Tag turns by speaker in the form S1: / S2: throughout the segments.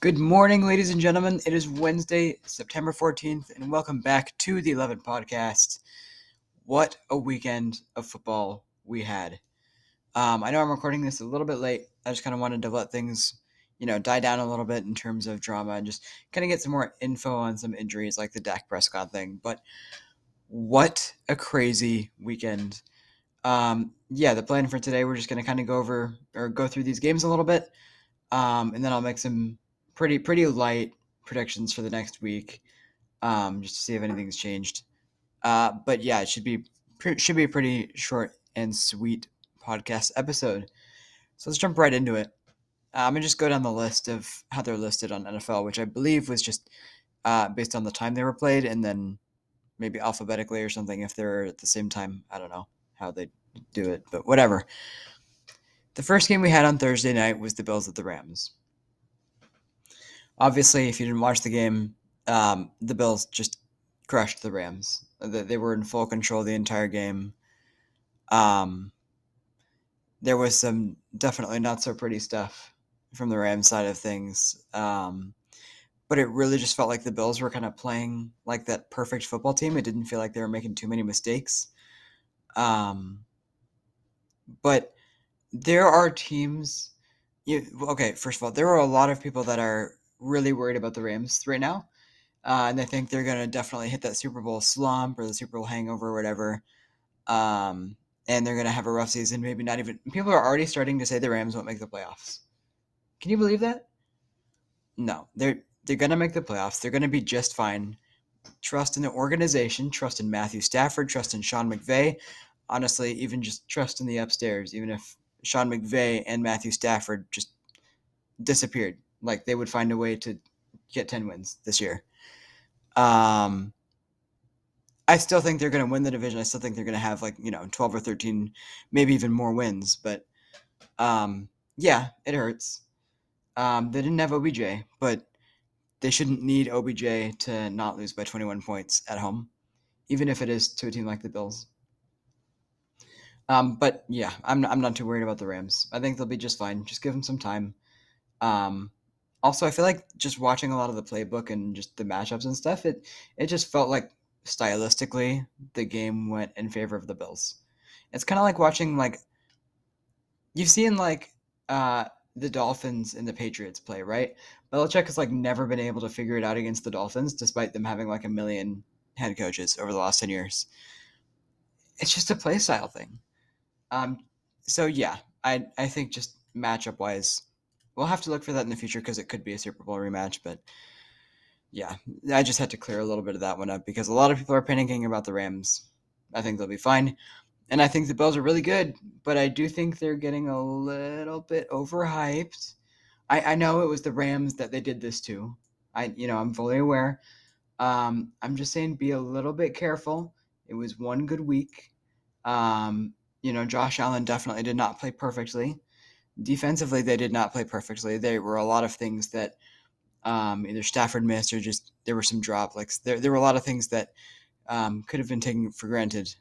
S1: Good morning, ladies and gentlemen. It is Wednesday, September 14th, and welcome back to the 11 podcast. What a weekend of football we had. Um, I know I'm recording this a little bit late. I just kind of wanted to let things, you know, die down a little bit in terms of drama and just kind of get some more info on some injuries like the Dak Prescott thing. But what a crazy weekend. Um, yeah, the plan for today, we're just going to kind of go over or go through these games a little bit. Um, and then I'll make some pretty pretty light predictions for the next week, um, just to see if anything's changed. Uh, but yeah, it should be should be a pretty short and sweet podcast episode. So let's jump right into it. Uh, I'm gonna just go down the list of how they're listed on NFL, which I believe was just uh, based on the time they were played, and then maybe alphabetically or something if they're at the same time. I don't know how they do it, but whatever. The first game we had on Thursday night was the Bills at the Rams obviously, if you didn't watch the game, um, the Bills just crushed the Rams. They were in full control the entire game. Um, there was some definitely not so pretty stuff from the Rams side of things. Um, but it really just felt like the Bills were kind of playing like that perfect football team. It didn't feel like they were making too many mistakes. Um, but there are teams. You, okay, first of all, there are a lot of people that are really worried about the Rams right now. Uh, and I think they're going to definitely hit that Super Bowl slump or the Super Bowl hangover or whatever. Um, and they're going to have a rough season. Maybe not even. People are already starting to say the Rams won't make the playoffs. Can you believe that? No, they're they're going to make the playoffs. They're going to be just fine. Trust in the organization. Trust in Matthew Stafford. Trust in Sean McVay. Honestly, even just trust in the upstairs. Even if Sean McVay and Matthew Stafford just disappeared, like they would find a way to get 10 wins this year. Um, I still think they're going to win the division. I still think they're going to have like, you know, 12 or 13, maybe even more wins. But um, yeah, it hurts. Um, they didn't have OBJ, but they shouldn't need OBJ to not lose by 21 points at home, even if it is to a team like the Bills. Um, but yeah, I'm, I'm not too worried about the Rams. I think they'll be just fine. Just give them some time. Um, also, I feel like just watching a lot of the playbook and just the matchups and stuff, it it just felt like stylistically the game went in favor of the Bills. It's kind of like watching like you've seen like uh, the Dolphins and the Patriots play, right? Belichick has like never been able to figure it out against the Dolphins, despite them having like a million head coaches over the last ten years. It's just a play style thing. Um, so yeah, I I think just matchup wise, we'll have to look for that in the future because it could be a Super Bowl rematch. But yeah, I just had to clear a little bit of that one up because a lot of people are panicking about the Rams. I think they'll be fine. And I think the Bills are really good, but I do think they're getting a little bit overhyped. I, I know it was the Rams that they did this to. I you know, I'm fully aware. Um, I'm just saying be a little bit careful. It was one good week. Um, you know, Josh Allen definitely did not play perfectly defensively they did not play perfectly. There were a lot of things that um, either Stafford missed or just there were some drop. Like there, there were a lot of things that um, could have been taken for granted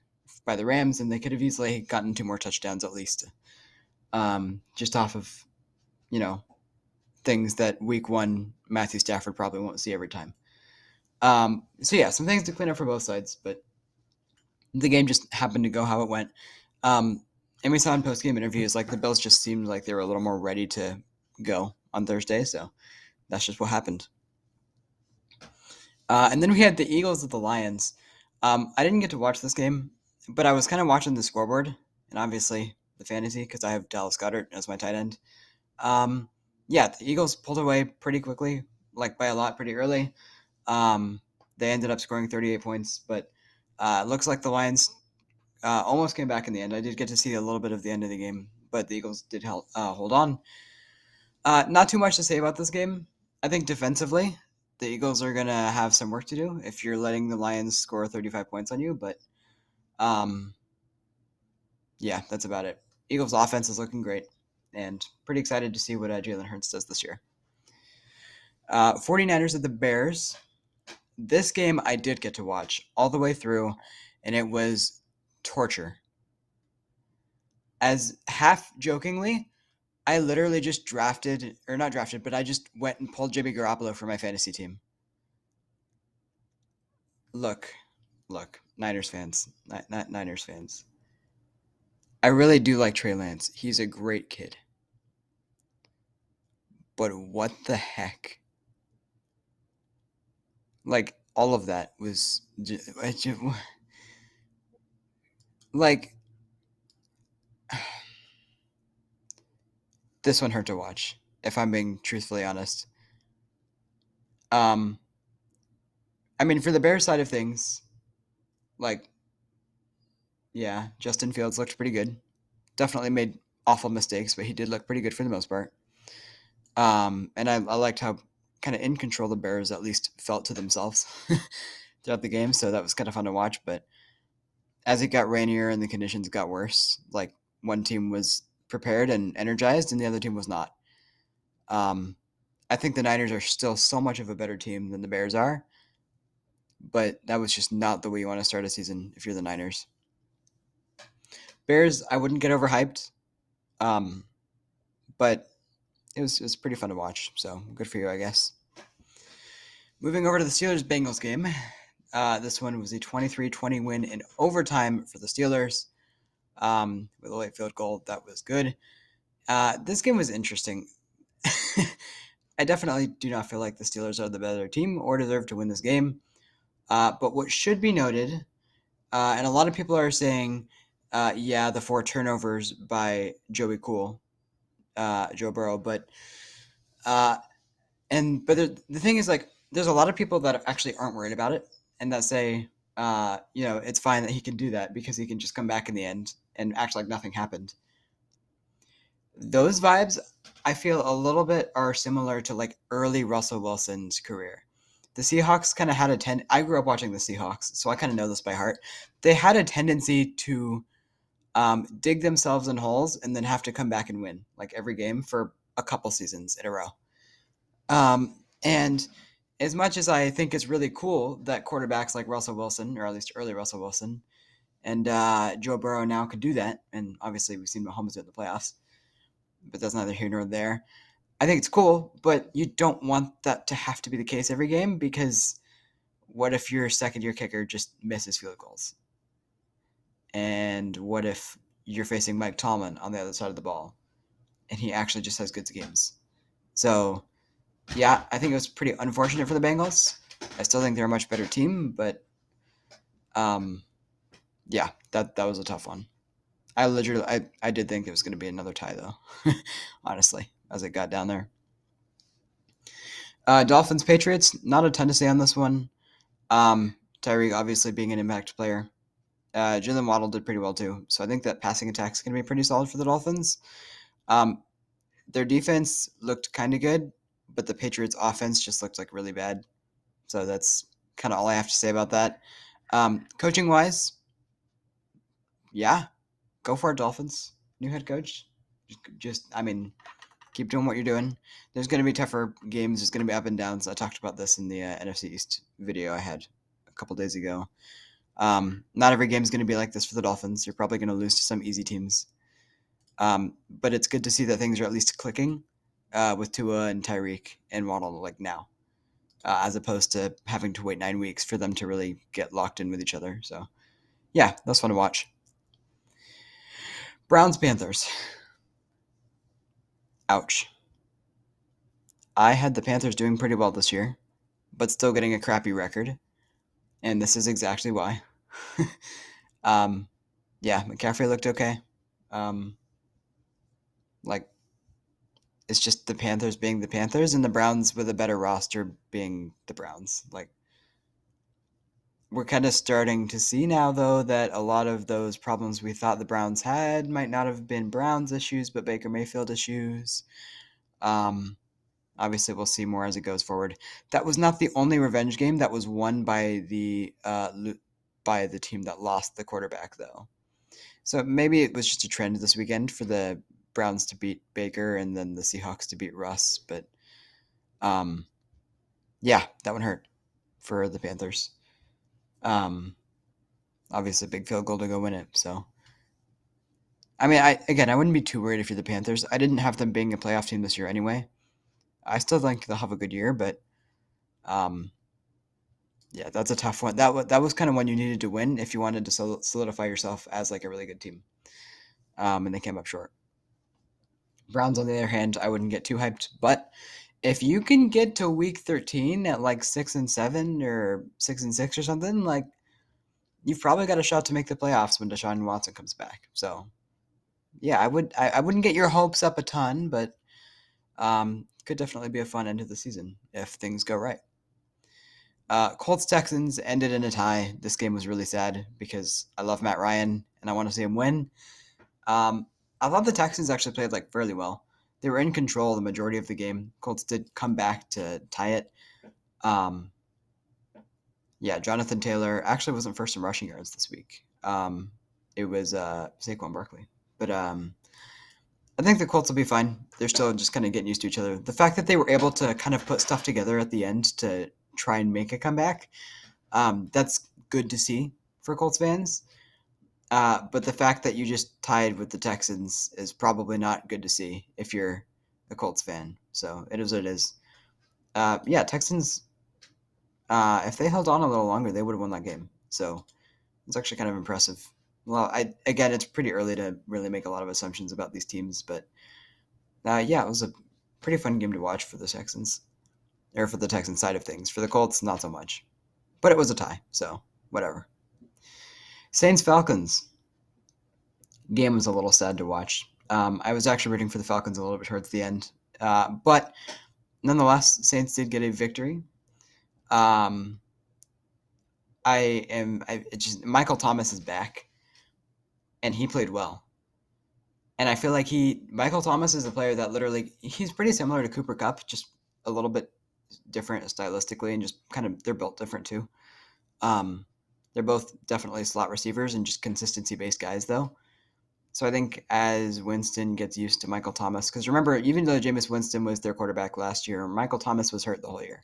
S1: by the Rams, and they could have easily gotten two more touchdowns at least, um, just off of you know things that Week One Matthew Stafford probably won't see every time. Um, so yeah, some things to clean up for both sides, but the game just happened to go how it went. Um, and we saw in post game interviews like the Bills just seemed like they were a little more ready to go on Thursday. So that's just what happened. Uh, and then we had the Eagles at the Lions. Um, I didn't get to watch this game, but I was kind of watching the scoreboard and obviously the fantasy because I have Dallas Goedert as my tight end. Um, yeah, the Eagles pulled away pretty quickly, like by a lot, pretty early. Um, they ended up scoring 38 points, but uh, it looks like the Lions uh, almost came back in the end. I did get to see a little bit of the end of the game, but the Eagles did help, uh, hold on. Uh, not too much to say about this game. I think defensively, the Eagles are going to have some work to do if you're letting the Lions score 35 points on you. But um, yeah, that's about it. Eagles' offense is looking great, and pretty excited to see what uh, Jalen Hurts does this year. Uh, 49ers at the Bears. This game I did get to watch all the way through, and it was torture. As half jokingly, I literally just drafted, or not drafted, but I just went and pulled Jimmy Garoppolo for my fantasy team. Look, look, Niners fans, not Niners fans. I really do like Trey Lance. He's a great kid. But what the heck? Like all of that was just, like this one hurt to watch if i'm being truthfully honest. Um i mean for the bear side of things like yeah justin fields looked pretty good. Definitely made awful mistakes but he did look pretty good for the most part. Um and i, I liked how kind of in control the bears at least felt to themselves throughout the game so that was kind of fun to watch but as it got rainier and the conditions got worse, like one team was prepared and energized and the other team was not. Um, I think the Niners are still so much of a better team than the Bears are, but that was just not the way you want to start a season if you're the Niners. Bears, I wouldn't get overhyped, um, but it was, it was pretty fun to watch. So good for you, I guess. Moving over to the Steelers Bengals game. Uh, this one was a 23 20 win in overtime for the Steelers um, with a late field goal. That was good. Uh, this game was interesting. I definitely do not feel like the Steelers are the better team or deserve to win this game. Uh, but what should be noted, uh, and a lot of people are saying, uh, yeah, the four turnovers by Joey Cool, uh, Joe Burrow, but and but the, the thing is like there's a lot of people that actually aren't worried about it and that say, uh, you know, it's fine that he can do that because he can just come back in the end and act like nothing happened. Those vibes, I feel a little bit are similar to like early Russell Wilson's career. The Seahawks kind of had a ten. I grew up watching the Seahawks, so I kind of know this by heart. They had a tendency to um, dig themselves in holes and then have to come back and win like every game for a couple seasons in a row. Um, and as much as I think it's really cool that quarterbacks like Russell Wilson, or at least early Russell Wilson, and uh, Joe Burrow now could do that, and obviously we've seen Mahomes do it in the playoffs, but that's neither here nor there. I think it's cool, but you don't want that to have to be the case every game because what if your second year kicker just misses field goals? And what if you're facing Mike Tomlin on the other side of the ball and he actually just has good games? So yeah, I think it was pretty unfortunate for the Bengals. I still think they're a much better team, but um, yeah, that that was a tough one. I literally, I, I did think it was going to be another tie though, honestly, as it got down there. Uh, Dolphins Patriots, not a ton to say on this one. Um, Tyreek obviously being an impact player. Uh, Jaylen Waddle did pretty well too, so I think that passing attack is going to be pretty solid for the Dolphins. Um, their defense looked kind of good but the Patriots offense just looked like really bad. So that's kind of all I have to say about that. Um, coaching wise, yeah, go for it, Dolphins. New head coach. Just, just, I mean, keep doing what you're doing. There's going to be tougher games. There's going to be up and downs. I talked about this in the uh, NFC East video I had a couple days ago. Um, not every game is going to be like this for the Dolphins. You're probably going to lose to some easy teams. Um, but it's good to see that things are at least clicking uh, with Tua and Tyreek and Waddle like now, uh, as opposed to having to wait nine weeks for them to really get locked in with each other. So, yeah, that's fun to watch. Browns Panthers. Ouch. I had the Panthers doing pretty well this year, but still getting a crappy record. And this is exactly why. um, yeah, McCaffrey looked okay. Um, like it's just the Panthers being the Panthers and the Browns with a better roster being the Browns. Like we're kind of starting to see now though that a lot of those problems we thought the Browns had might not have been Browns issues but Baker Mayfield issues. Um obviously we'll see more as it goes forward. That was not the only revenge game that was won by the uh by the team that lost the quarterback though. So maybe it was just a trend this weekend for the Browns to beat Baker and then the Seahawks to beat Russ. But um, yeah, that one hurt for the Panthers. Um, obviously, big field goal to go win it. So I mean, I again, I wouldn't be too worried if you're the Panthers. I didn't have them being a playoff team this year anyway. I still think they'll have a good year, but um, yeah, that's a tough one. That was that was kind of one you needed to win if you wanted to solidify yourself as like a really good team. Um, and they came up short. Browns, on the other hand, I wouldn't get too hyped, but if you can get to week 13 at like six and seven or six and six or something, like you've probably got a shot to make the playoffs when Deshaun Watson comes back. So yeah, I would I, I wouldn't get your hopes up a ton, but um, could definitely be a fun end of the season if things go right. Uh, Colts Texans ended in a tie. This game was really sad because I love Matt Ryan and I want to see him win. Um, I thought the Texans actually played like fairly well. They were in control the majority of the game. Colts did come back to tie it. Um, yeah, Jonathan Taylor actually wasn't first in rushing yards this week. Um, it was uh, Saquon Barkley. But um, I think the Colts will be fine. They're still just kind of getting used to each other. The fact that they were able to kind of put stuff together at the end to try and make a comeback, um, that's good to see for Colts fans. Uh, but the fact that you just tied with the Texans is probably not good to see if you're a Colts fan. So it is what it is. Uh, yeah, Texans. Uh, if they held on a little longer, they would have won that game. So it's actually kind of impressive. Well, I again, it's pretty early to really make a lot of assumptions about these teams, but uh, yeah, it was a pretty fun game to watch for the Texans, or for the Texan side of things. For the Colts, not so much, but it was a tie, so whatever. Saints Falcons game was a little sad to watch. Um, I was actually rooting for the Falcons a little bit towards the end, uh, but nonetheless, Saints did get a victory. Um, I am. I just Michael Thomas is back and he played well. And I feel like he Michael Thomas is a player that literally he's pretty similar to Cooper Kupp, just a little bit different stylistically and just kind of they're built different too. Um, they're both definitely slot receivers and just consistency based guys though. So I think as Winston gets used to Michael Thomas, because remember, even though Jameis Winston was their quarterback last year, Michael Thomas was hurt the whole year.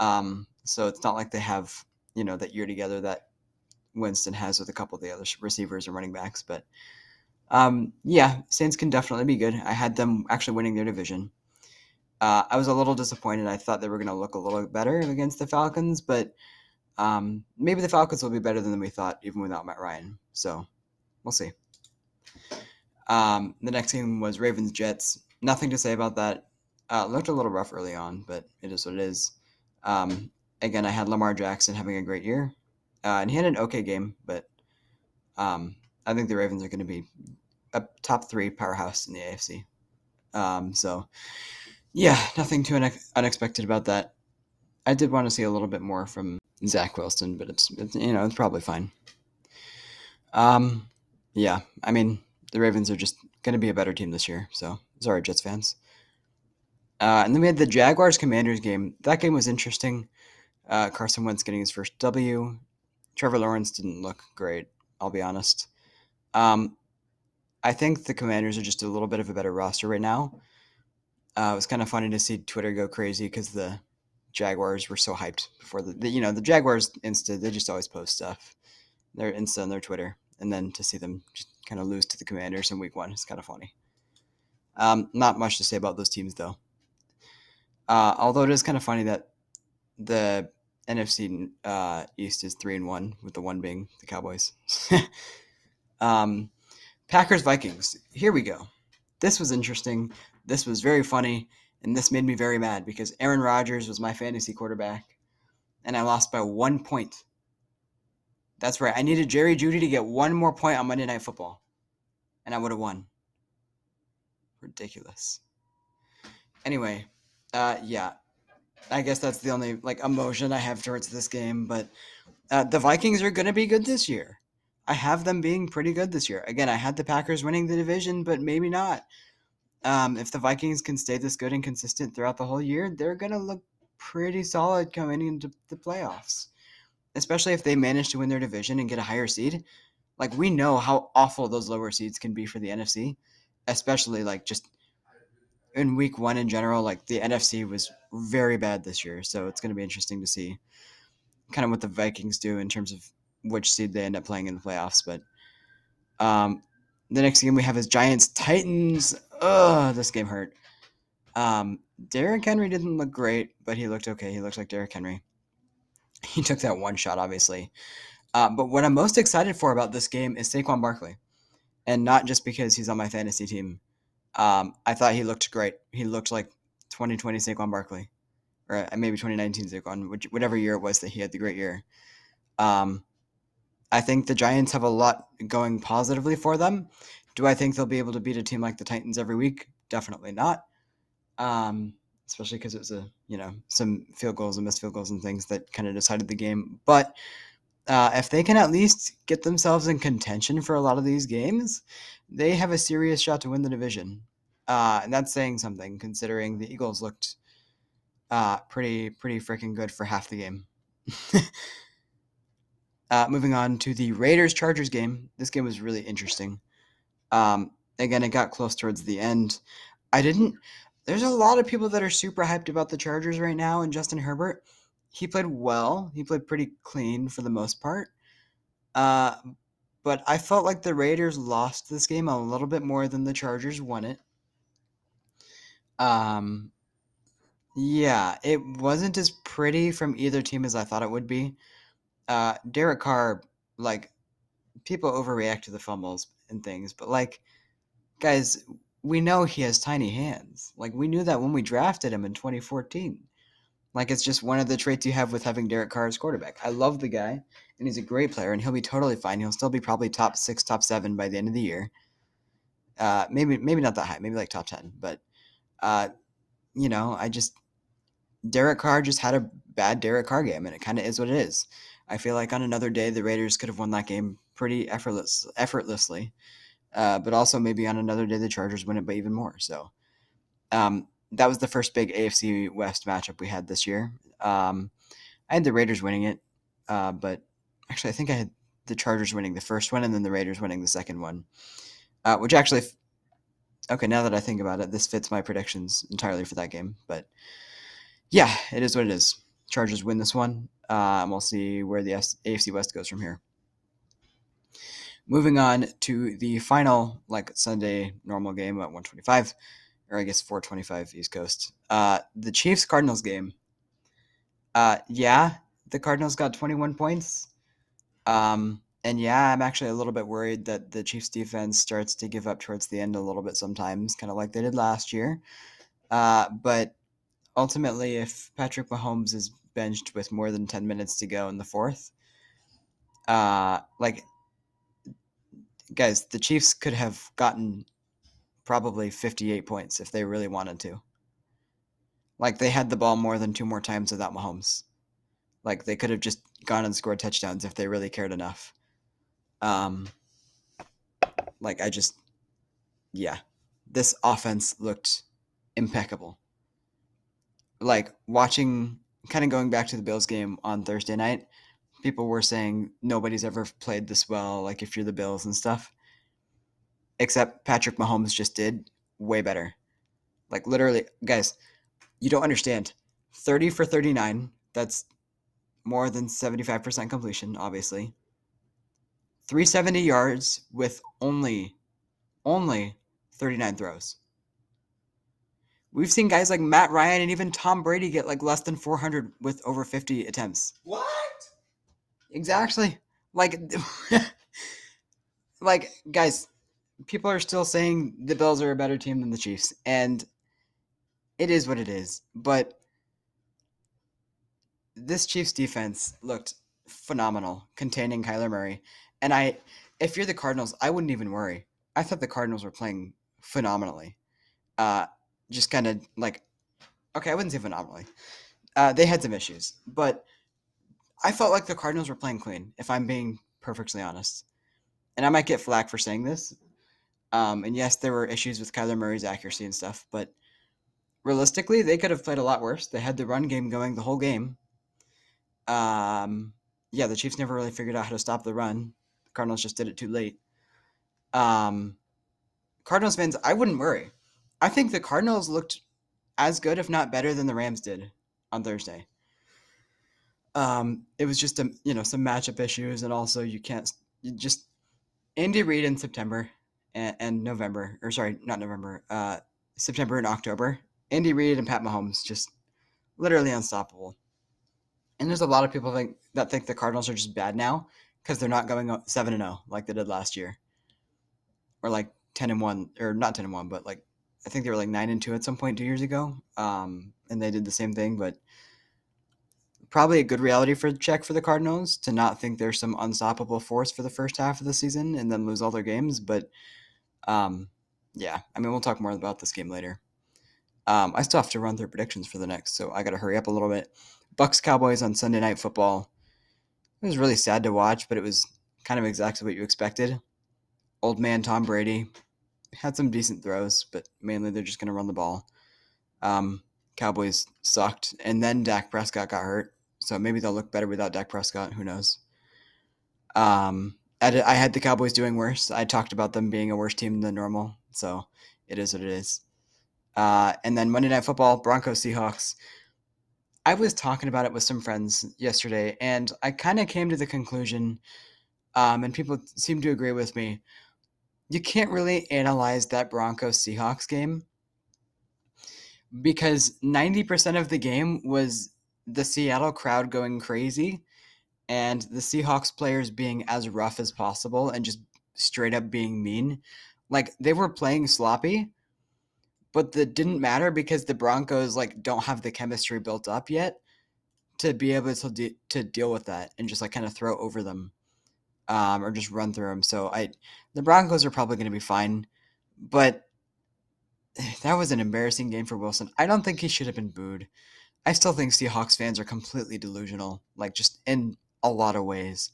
S1: Um, so it's not like they have you know that year together that Winston has with a couple of the other receivers and running backs. But um, yeah, Saints can definitely be good. I had them actually winning their division. Uh, I was a little disappointed. I thought they were going to look a little better against the Falcons, but um, maybe the Falcons will be better than we thought, even without Matt Ryan. So we'll see. Um, the next game was Ravens Jets. Nothing to say about that. Uh, looked a little rough early on, but it is what it is. Um, again, I had Lamar Jackson having a great year. Uh, and he had an okay game, but um, I think the Ravens are going to be a top three powerhouse in the AFC. Um, so, yeah, nothing too unexpected about that. I did want to see a little bit more from Zach Wilson, but it's, it's you know it's probably fine. Um, yeah, I mean the Ravens are just going to be a better team this year. So sorry, Jets fans. Uh, and then we had the Jaguars Commanders game. That game was interesting. Uh, Carson Wentz getting his first W. Trevor Lawrence didn't look great. I'll be honest. Um, I think the Commanders are just a little bit of a better roster right now. Uh, it was kind of funny to see Twitter go crazy because the Jaguars were so hyped before the, the, you know the Jaguars Insta they just always post stuff. They're Insta and their Twitter, and then to see them just kind of lose to the Commanders in Week One is kind of funny. Um, not much to say about those teams though. Uh, although it is kind of funny that the NFC uh, East is three and one, with the one being the Cowboys. um, Packers Vikings. Here we go. This was interesting. This was very funny, and this made me very mad because Aaron Rodgers was my fantasy quarterback, and I lost by one point. That's right. I needed Jerry Jeudy to get one more point on Monday Night Football, and I would have won. Ridiculous. Anyway, uh, yeah, I guess that's the only like emotion I have towards this game. But uh, the Vikings are going to be good this year. I have them being pretty good this year. Again, I had the Packers winning the division, but maybe not. Um, if the Vikings can stay this good and consistent throughout the whole year, they're going to look pretty solid coming into the playoffs. Especially if they manage to win their division and get a higher seed. Like we know how awful those lower seeds can be for the NFC, especially like just in week one in general, like the NFC was very bad this year. So it's going to be interesting to see kind of what the Vikings do in terms of which seed they end up playing in the playoffs. But um, the next game we have is Giants Titans. Ugh, this game hurt. Um, Derrick Henry didn't look great, but he looked okay. He looked like Derrick Henry. He took that one shot, obviously. Uh, but what I'm most excited for about this game is Saquon Barkley, and not just because he's on my fantasy team. Um, I thought he looked great. He looked like 2020 Saquon Barkley, or uh, maybe 2019 Saquon, which, whatever year it was that he had the great year. Um, I think the Giants have a lot going positively for them. Do I think they'll be able to beat a team like the Titans every week? Definitely not. Um, especially because it was a you know some field goals and missed field goals and things that kind of decided the game. But uh, if they can at least get themselves in contention for a lot of these games, they have a serious shot to win the division. Uh, and that's saying something, considering the Eagles looked uh, pretty pretty freaking good for half the game. Uh, moving on to the Raiders Chargers game. This game was really interesting. Um, again, it got close towards the end. I didn't. There's a lot of people that are super hyped about the Chargers right now, and Justin Herbert. He played well. He played pretty clean for the most part. Uh, but I felt like the Raiders lost this game a little bit more than the Chargers won it. Um, yeah, it wasn't as pretty from either team as I thought it would be uh, Derek Carr, like people overreact to the fumbles and things, but like, guys, we know he has tiny hands. Like we knew that when we drafted him in 2014. Like it's just one of the traits you have with having Derek Carr as quarterback. I love the guy, and he's a great player, and he'll be totally fine. He'll still be probably top six, top seven by the end of the year. Uh, maybe maybe not that high, maybe like top ten, but uh, you know, I just Derek Carr just had a bad Derek Carr game, and it kind of is what it is. I feel like on another day the Raiders could have won that game pretty effortless, effortlessly. Uh, but also maybe on another day the Chargers win it by even more. So um, that was the first big AFC West matchup we had this year. Um, I had the Raiders winning it, uh, but actually I think I had the Chargers winning the first one and then the Raiders winning the second one, uh, which actually, okay, now that I think about it, this fits my predictions entirely for that game. But yeah, it is what it is. Chargers win this one. Uh, we'll see where the AFC West goes from here. Moving on to the final, like Sunday normal game at 125, or I guess 425 East Coast. Uh, the Chiefs Cardinals game. Uh, yeah, the Cardinals got 21 points. Um, and yeah, I'm actually a little bit worried that the Chiefs defense starts to give up towards the end a little bit sometimes, kind of like they did last year. Uh, but ultimately, if Patrick Mahomes is benched with more than 10 minutes to go in the fourth. Uh, like, guys, the Chiefs could have gotten probably 58 points if they really wanted to. Like, they had the ball more than two more times without Mahomes. Like, they could have just gone and scored touchdowns if they really cared enough. Um, like, I just, yeah, this offense looked impeccable. Like, watching kind of going back to the Bills game on Thursday night, people were saying nobody's ever played this well, like if you're the Bills and stuff. Except Patrick Mahomes just did way better. Like literally, guys, you don't understand. 30 for 39, that's more than 75% completion, obviously. 370 yards with only only 39 throws. We've seen guys like Matt Ryan and even Tom Brady get like less than 400 with over 50 attempts.
S2: What?
S1: Exactly. Like, like guys, people are still saying the Bills are a better team than the Chiefs, and it is what it is. But this Chiefs defense looked phenomenal, containing Kyler Murray. And I, if you're the Cardinals, I wouldn't even worry. I thought the Cardinals were playing phenomenally. Uh, just kind of like, okay, I wouldn't say phenomenally. Uh, they had some issues, but I felt like the Cardinals were playing clean, if I'm being perfectly honest. And I might get flack for saying this. Um, and yes, there were issues with Kyler Murray's accuracy and stuff, but realistically, they could have played a lot worse. They had the run game going the whole game. Um, yeah, the Chiefs never really figured out how to stop the run. The Cardinals just did it too late. Um, Cardinals fans, I wouldn't worry. I think the Cardinals looked as good, if not better, than the Rams did on Thursday. Um, it was just a you know some matchup issues, and also you can't you just Andy Reid in September and, and November, or sorry, not November, uh, September and October. Andy Reid and Pat Mahomes just literally unstoppable. And there's a lot of people think, that think the Cardinals are just bad now because they're not going seven and zero like they did last year, or like ten and one, or not ten and one, but like I think they were like nine and two at some point two years ago. Um, and they did the same thing, but probably a good reality for check for the Cardinals to not think there's some unstoppable force for the first half of the season and then lose all their games. But um, yeah, I mean, we'll talk more about this game later. Um, I still have to run through predictions for the next, so I got to hurry up a little bit. Bucs Cowboys on Sunday Night Football. It was really sad to watch, but it was kind of exactly what you expected. Old man Tom Brady had some decent throws, but mainly they're just going to run the ball. Um, Cowboys sucked, and then Dak Prescott got hurt, so maybe they'll look better without Dak Prescott. Who knows? Um, I had the Cowboys doing worse. I talked about them being a worse team than normal, so it is what it is. Uh, and then Monday Night Football, Broncos Seahawks. I was talking about it with some friends yesterday, and I kind of came to the conclusion, um, and people seem to agree with me. You can't really analyze that Broncos Seahawks game because 90% of the game was the Seattle crowd going crazy and the Seahawks players being as rough as possible and just straight up being mean. Like they were playing sloppy, but that didn't matter because the Broncos like don't have the chemistry built up yet to be able to de- to deal with that and just like kind of throw over them um, or just run through them. So I the Broncos are probably going to be fine, but that was an embarrassing game for Wilson. I don't think he should have been booed. I still think Seahawks fans are completely delusional, like just in a lot of ways.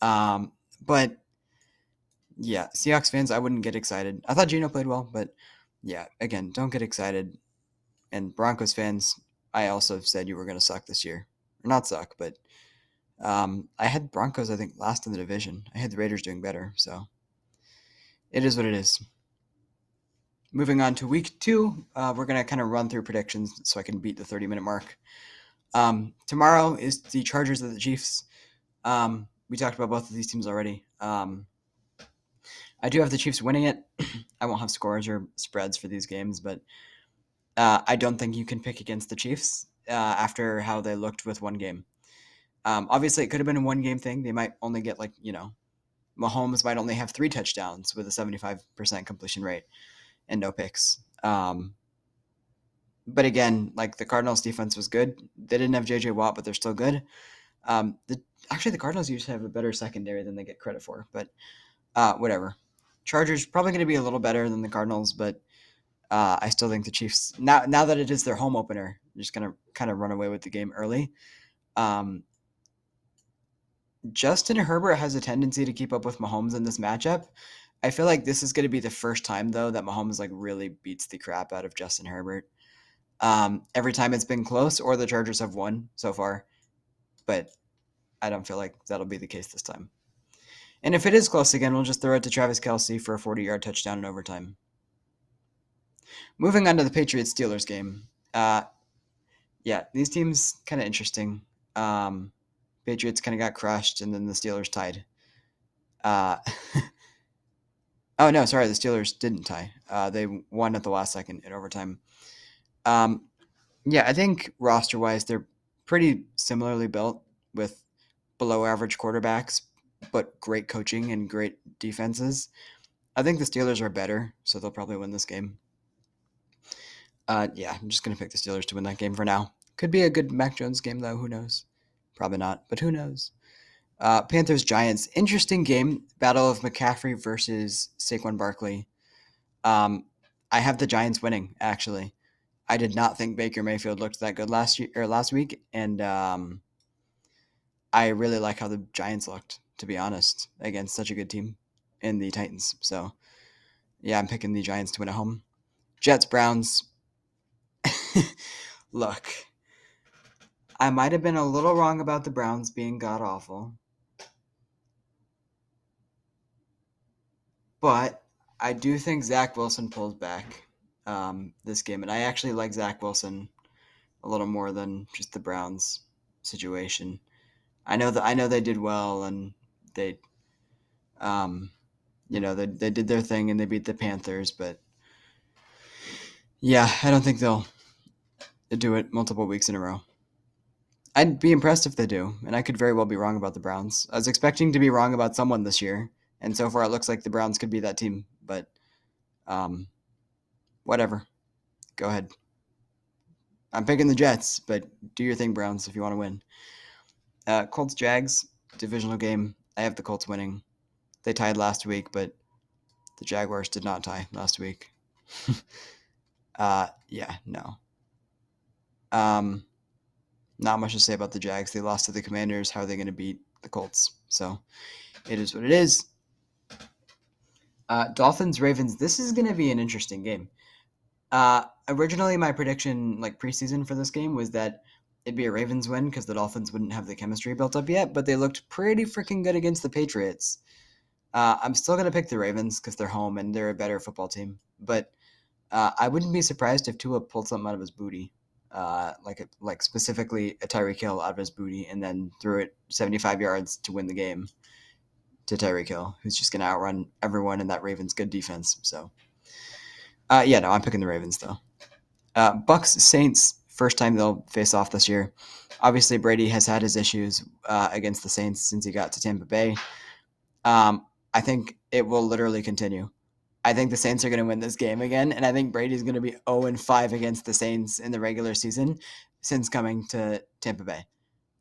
S1: Um, but yeah, Seahawks fans, I wouldn't get excited. I thought Geno played well, but yeah, again, don't get excited. And Broncos fans, I also said you were going to suck this year. Or not suck, but um, I had Broncos, I think, last in the division. I had the Raiders doing better, so it is what it is. Moving on to week two, uh, we're going to kind of run through predictions so I can beat the 30 minute mark. Um, tomorrow is the Chargers of the Chiefs. Um, we talked about both of these teams already. Um, I do have the Chiefs winning it. I won't have scores or spreads for these games, but uh, I don't think you can pick against the Chiefs uh, after how they looked with one game. Um, obviously, it could have been a one game thing. They might only get like you know, Mahomes might only have three touchdowns with a seventy five percent completion rate and no picks. Um, but again, like the Cardinals defense was good. They didn't have JJ Watt, but they're still good. Um, the actually the Cardinals used to have a better secondary than they get credit for, but uh, whatever. Chargers probably going to be a little better than the Cardinals, but uh, I still think the Chiefs now now that it is their home opener, just going to kind of run away with the game early. Um, Justin Herbert has a tendency to keep up with Mahomes in this matchup. I feel like this is going to be the first time though that Mahomes like really beats the crap out of Justin Herbert. Um, every time it's been close, or the Chargers have won so far, but I don't feel like that'll be the case this time. And if it is close again, we'll just throw it to Travis Kelce for a 40 yard touchdown in overtime. Moving on to the Patriots Steelers game. Uh, yeah, these teams kind of interesting. Um, Patriots kind of got crushed, and then the Steelers tied. Uh, oh no, sorry, the Steelers didn't tie. Uh, they won at the last second in overtime. Um, yeah, I think roster wise, they're pretty similarly built with below average quarterbacks, but great coaching and great defenses. I think the Steelers are better, so they'll probably win this game. Uh, yeah, I'm just gonna pick the Steelers to win that game for now. Could be a good Mac Jones game though. Who knows? Probably not, but who knows? Uh, Panthers Giants, interesting game. Battle of McCaffrey versus Saquon Barkley. Um, I have the Giants winning actually. I did not think Baker Mayfield looked that good last year or last week, and um, I really like how the Giants looked. To be honest, against such a good team in the Titans. So, yeah, I'm picking the Giants to win at home. Jets Browns. Look, I might have been a little wrong about the Browns being god awful. But I do think Zach Wilson pulls back um, this game, and I actually like Zach Wilson a little more than just the Browns situation. I know that I know they did well, and they, um, you know, they, they did their thing and they beat the Panthers, but yeah, I don't think they'll do it multiple weeks in a row. I'd be impressed if they do, and I could very well be wrong about the Browns. I was expecting to be wrong about someone this year, and so far it looks like the Browns could be that team, but um, whatever. Go ahead. I'm picking the Jets, but do your thing, Browns, if you want to win. Uh, Colts Jags divisional game. I have the Colts winning. They tied last week, but the Jaguars did not tie last week. uh, yeah, no. Um, not much to say about the Jags. They lost to the Commanders. How are they going to beat the Colts? So it is what it is. Uh, Dolphins Ravens. This is going to be an interesting game. Uh, originally, my prediction, like preseason for this game, was that it'd be a Ravens win because the Dolphins wouldn't have the chemistry built up yet, but they looked pretty freaking good against the Patriots. Uh, I'm still going to pick the Ravens because they're home and they're a better football team. But uh, I wouldn't be surprised if Tua pulled something out of his booty, uh, like like specifically a Tyreek Hill out of his booty, and then threw it 75 yards to win the game to Tyreek Hill, who's just going to outrun everyone in that Ravens good defense. So, uh, yeah, no, I'm picking the Ravens though. Uh, Bucs Saints first time they'll face off this year. Obviously, Brady has had his issues uh, against the Saints since he got to Tampa Bay. Um, I think it will literally continue. I think the Saints are going to win this game again, and I think Brady's going to be 0 and 5 against the Saints in the regular season since coming to Tampa Bay.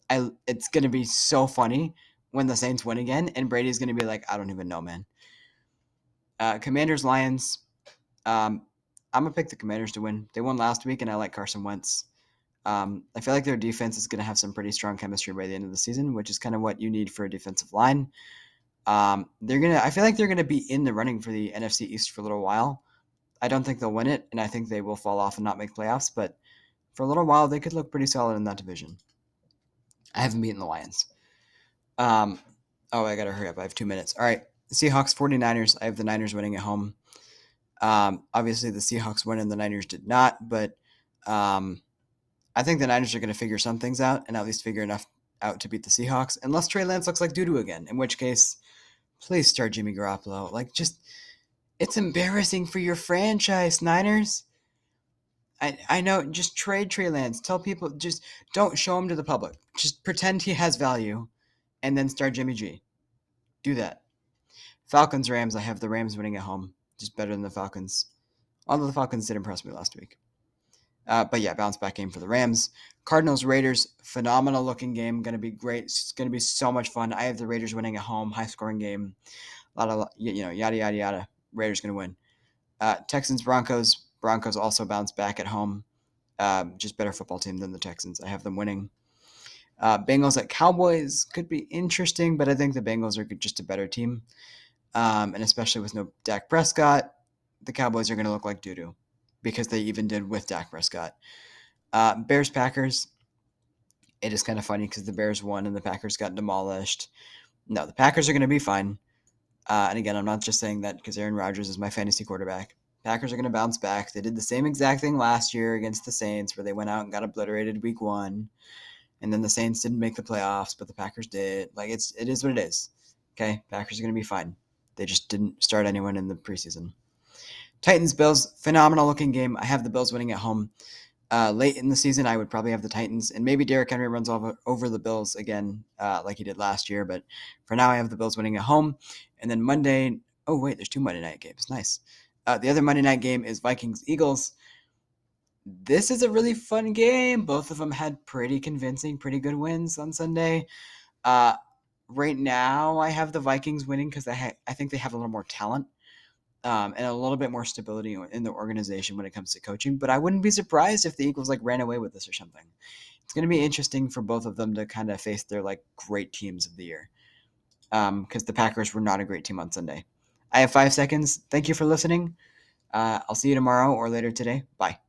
S1: I it's going to be so funny when the Saints win again, and Brady's going to be like, I don't even know, man. Uh, Commanders Lions. Um, I'm gonna pick the Commanders to win. They won last week, and I like Carson Wentz. Um, I feel like their defense is going to have some pretty strong chemistry by the end of the season, which is kind of what you need for a defensive line. Um, they're gonna. I feel like they're gonna be in the running for the NFC East for a little while. I don't think they'll win it, and I think they will fall off and not make playoffs. But for a little while, they could look pretty solid in that division. I haven't beaten the Lions. Um, oh, I gotta hurry up. I have two minutes. All right, Seahawks, 49ers. I have the Niners winning at home. Um, obviously, the Seahawks won and the Niners did not, but um, I think the Niners are going to figure some things out and at least figure enough out to beat the Seahawks, unless Trey Lance looks like doo doo again, in which case, please start Jimmy Garoppolo. Like, just, it's embarrassing for your franchise, Niners. I, I know, just trade Trey Lance. Tell people, just don't show him to the public. Just pretend he has value and then start Jimmy G. Do that. Falcons, Rams. I have the Rams winning at home just better than the Falcons. Although the Falcons did impress me last week. Uh, but yeah, bounce back game for the Rams. Cardinals Raiders, phenomenal looking game. Going to be great. It's going to be so much fun. I have the Raiders winning at home, high scoring game. A lot of you know yada yada yada. Raiders going to win. Uh, Texans Broncos. Broncos also bounce back at home. Um, just better football team than the Texans. I have them winning. Uh, Bengals at Cowboys could be interesting, but I think the Bengals are just a better team. Um, and especially with no Dak Prescott, the Cowboys are going to look like doo doo because they even did with Dak Prescott. Uh, Bears Packers. It is kind of funny because the Bears won and the Packers got demolished. No, the Packers are going to be fine. Uh, and again, I'm not just saying that because Aaron Rodgers is my fantasy quarterback. Packers are going to bounce back. They did the same exact thing last year against the Saints, where they went out and got obliterated week one, and then the Saints didn't make the playoffs, but the Packers did. Like it's it is what it is. Okay, Packers are going to be fine. They just didn't start anyone in the preseason. Titans Bills, phenomenal looking game. I have the Bills winning at home. Uh, late in the season, I would probably have the Titans, and maybe Derrick Henry runs over, over the Bills again, uh, like he did last year. But for now, I have the Bills winning at home. And then Monday, oh wait, there's two Monday night games. Nice. Uh, the other Monday night game is Vikings Eagles. This is a really fun game. Both of them had pretty convincing, pretty good wins on Sunday. Uh, right now I have the Vikings winning because I ha- I think they have a little more talent um, and a little bit more stability in the organization when it comes to coaching. But I wouldn't be surprised if the Eagles like ran away with this or something. It's going to be interesting for both of them to kind of face their like great teams of the year because um, the Packers were not a great team on Sunday. I have five seconds. Thank you for listening. Uh, I'll see you tomorrow or later today. Bye.